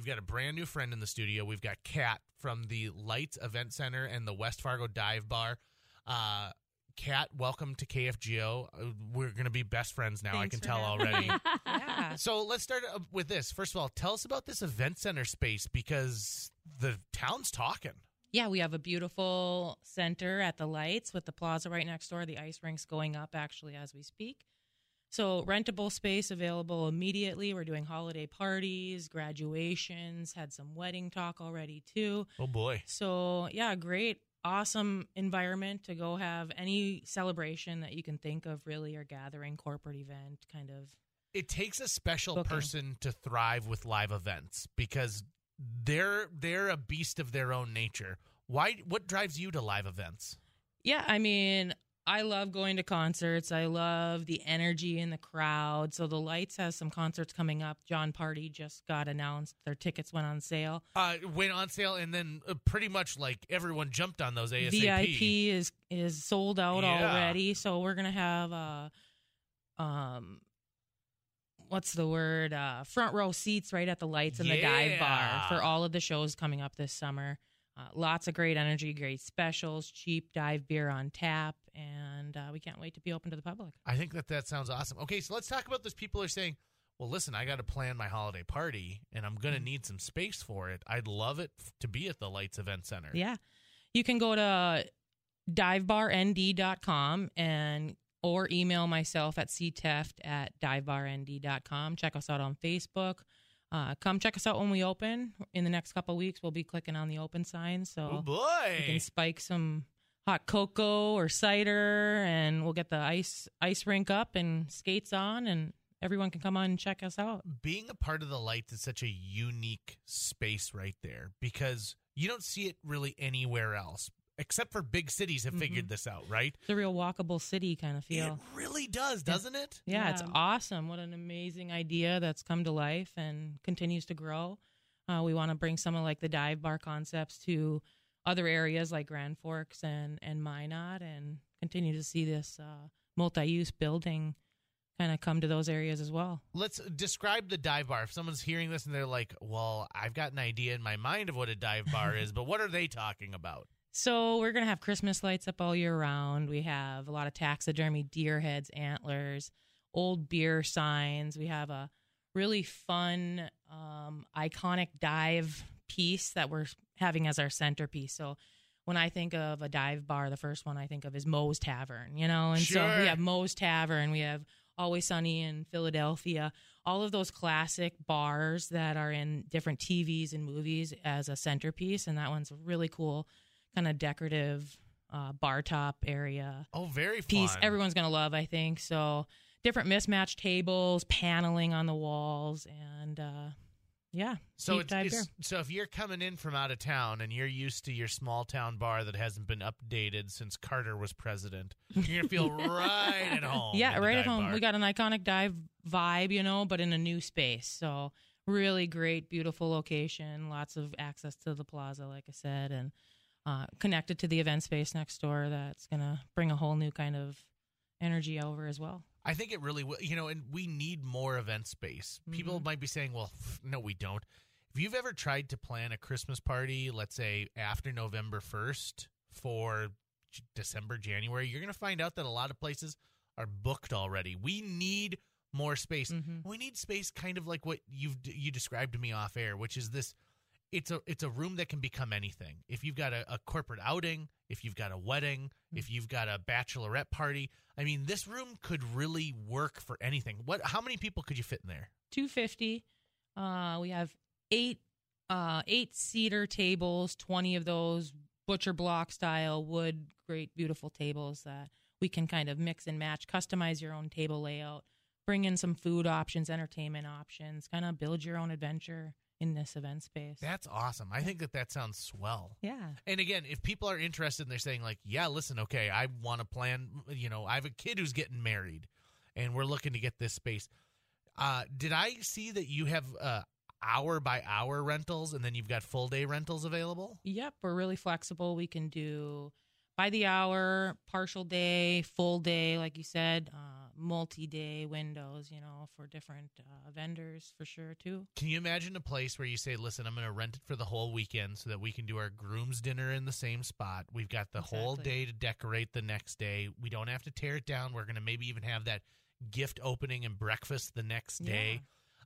We've got a brand new friend in the studio. We've got Cat from the Lights Event Center and the West Fargo Dive Bar. Uh, Cat, welcome to KFGO. Uh, we're going to be best friends now. Thanks I can tell having already. yeah. So let's start with this. First of all, tell us about this event center space because the town's talking. Yeah, we have a beautiful center at the lights with the plaza right next door. The ice rink's going up actually as we speak. So rentable space available immediately. We're doing holiday parties, graduations, had some wedding talk already too. Oh boy. So yeah, great, awesome environment to go have any celebration that you can think of really or gathering, corporate event kind of. It takes a special Booking. person to thrive with live events because they're they're a beast of their own nature. Why what drives you to live events? Yeah, I mean, I love going to concerts. I love the energy in the crowd. So the Lights has some concerts coming up. Jon Pardi just got announced. Their tickets went on sale. Uh went on sale and then uh, pretty much like everyone jumped on those ASAP. VIP is is sold out Yeah. already. So we're gonna have uh um what's the word? Uh front row seats right at the lights in the dive bar for all of the shows coming up this summer. Uh, lots of great energy, great specials, cheap dive beer on tap, and uh, we can't wait to be open to the public. I think that that sounds awesome. Okay, so let's talk about this. People are saying, "Well, listen, I got to plan my holiday party, and I'm going to need some space for it. I'd love it to be at the Lights Event Center." Yeah. You can go to divebarnd.com and or email myself at cteft at divebarnd.com. Check us out on Facebook. Uh, come check us out when we open. In the next couple of weeks, we'll be clicking on the open sign. So Oh you boy! can spike some hot cocoa or cider, and we'll get the ice ice rink up and skates on, and everyone can come on and check us out. Being a part of the Lights is such a unique space right there because you don't see it really anywhere else, except for big cities have figured this out, right? It's a real walkable city kind of feel. It really does, doesn't it? Yeah, it's awesome. What an amazing idea that's come to life and continues to grow. Uh, we want to bring some of like the dive bar concepts to other areas like Grand Forks and and Minot, and continue to see this uh, multi-use building kind of come to those areas as well. Let's describe the dive bar. If someone's hearing this and they're like, "Well, I've got an idea in my mind of what a dive bar is, but what are they talking about?" So we're gonna have Christmas lights up all year round. We have a lot of taxidermy deer heads, antlers, old beer signs. We have a really fun, um, iconic dive piece that we're having as our centerpiece. So when I think of a dive bar, the first one I think of is Moe's Tavern, you know, and so we have Moe's Tavern, we have Always Sunny in Philadelphia, all of those classic bars that are in different TVs and movies as a centerpiece, and that one's really cool, kind of decorative uh, bar top area Oh, very piece. Everyone's gonna love, I think. So different mismatched tables, paneling on the walls, and uh, yeah, So it's, it's- so if you're coming in from out of town and you're used to your small town bar that hasn't been updated since Carter was president, you're gonna feel right at home. Yeah, right at home. bar. We got an iconic dive vibe, you know, but in a new space. So really great, beautiful location. Lots of access to the plaza, like I said, and uh, connected to the event space next door. That's gonna bring a whole new kind of energy over as well. I think it really will. You know, and we need more event space. People Mm-hmm. might be saying, "Well, pff, no, we don't." If you've ever tried to plan a Christmas party, let's say after November first for J- December, January, you're going to find out that a lot of places are booked already. We need more space. Mhm. We need space, kind of like what you've you described to me off air, which is this. It's a it's a room that can become anything. If you've got a, a corporate outing, if you've got a wedding, if you've got a bachelorette party, I mean, this room could really work for anything. What? How many people could you fit in there? 250. Uh, we have eight uh, eight seater tables, 20 of those butcher block style wood, great, beautiful tables that we can kind of mix and match, customize your own table layout, bring in some food options, entertainment options, kind of build your own adventure in this event space. That's awesome. I think that that sounds swell. yeah. And again, if people are interested and they're saying like, "Yeah, listen, okay, I want to plan. You know, I have a kid who's getting married, and we're looking to get this space." Uh, did I see that you have uh, hour by hour rentals, and then you've got full day rentals available? Yep, we're really flexible. We can do by the hour, partial day, full day, like you said. Uh, multi-day windows, you know, for different uh, vendors for sure too. Can you imagine a place where you say, "Listen, I'm going to rent it for the whole weekend so that we can do our groom's dinner in the same spot. We've got the whole day to decorate the next day. We don't have to tear it down. We're going to maybe even have that gift opening and breakfast the next day."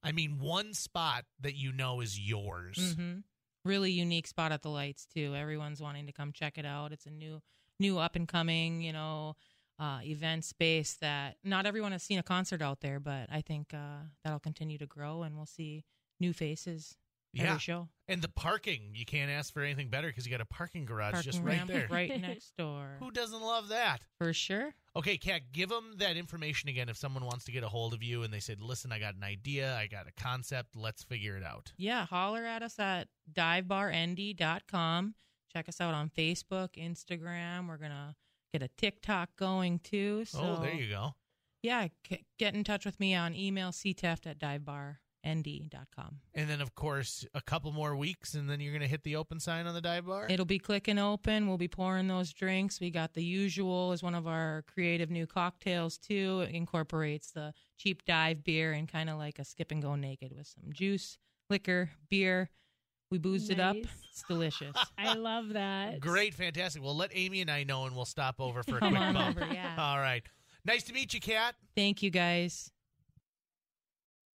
I mean, one spot that you know is yours. hmm Really unique spot at the lights too. Everyone's wanting to come check it out. It's a new, new up and coming, you know, uh, event space that not everyone has seen a concert out there, but I think uh, that'll continue to grow and we'll see new faces Yeah. every show. And the parking, you can't ask for anything better because you got a parking garage Parking just right there. right next door. Who doesn't love that? For sure. Okay, Cat, give them that information again if someone wants to get a hold of you and they said, listen, I got an idea, I got a concept, let's figure it out. Yeah, holler at us at divebarnd.com. Check us out on Facebook, Instagram. We're going to get a TikTok going too. So, oh, there you go. yeah, c- get in touch with me on email cteft at divebarnd.com. And then, of course, a couple more weeks, and then you're going to hit the open sign on the dive bar? It'll be clicking open. We'll be pouring those drinks. We got the usual as one of our creative new cocktails too. It incorporates the cheap dive beer and kind of like a skip and go naked with some juice, liquor, beer. We boozed it up. Nice. It's delicious. I love that. Great, fantastic. Well, let Amy and I know, and we'll stop over for a Come quick on bump. over, yeah. All right. Nice to meet you, Cat. Thank you guys.